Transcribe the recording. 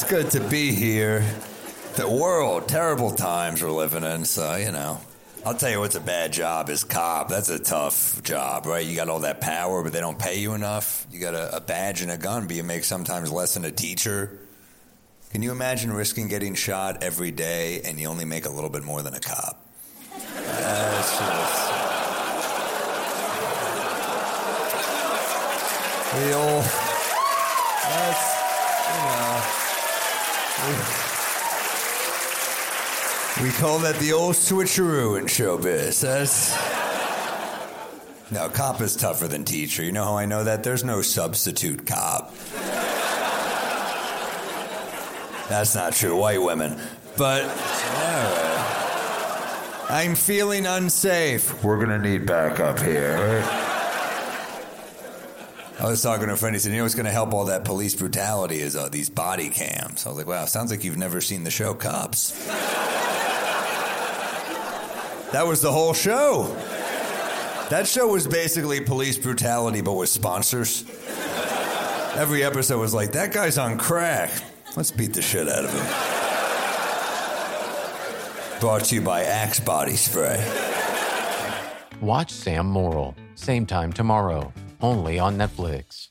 It's good to be here. The world, terrible times we're living in, so, you know. I'll tell you what's a bad job is cop. That's a tough job, right? You got all that power, but they don't pay you enough. You got a, a badge and a gun, but you make sometimes less than a teacher. Can you imagine risking getting shot every day and you only make a little bit more than a cop? That's just. The old. That's, you know. We, call that the old switcheroo in showbiz. That's. No, cop is tougher than teacher. You know how I know that? There's no substitute cop. That's not true. White women. But. I'm feeling unsafe. We're gonna need backup here. I was talking to a friend. He said, "You know what's going to help all that police brutality is uh, these body cams." I was like, "Wow, sounds like you've never seen the show Cops." that was the whole show. That show was basically police brutality, but with sponsors. Every episode was like, "That guy's on crack. Let's beat the shit out of him." Brought to you by Axe Body Spray. Watch Sam Morril, same time tomorrow, only on Netflix.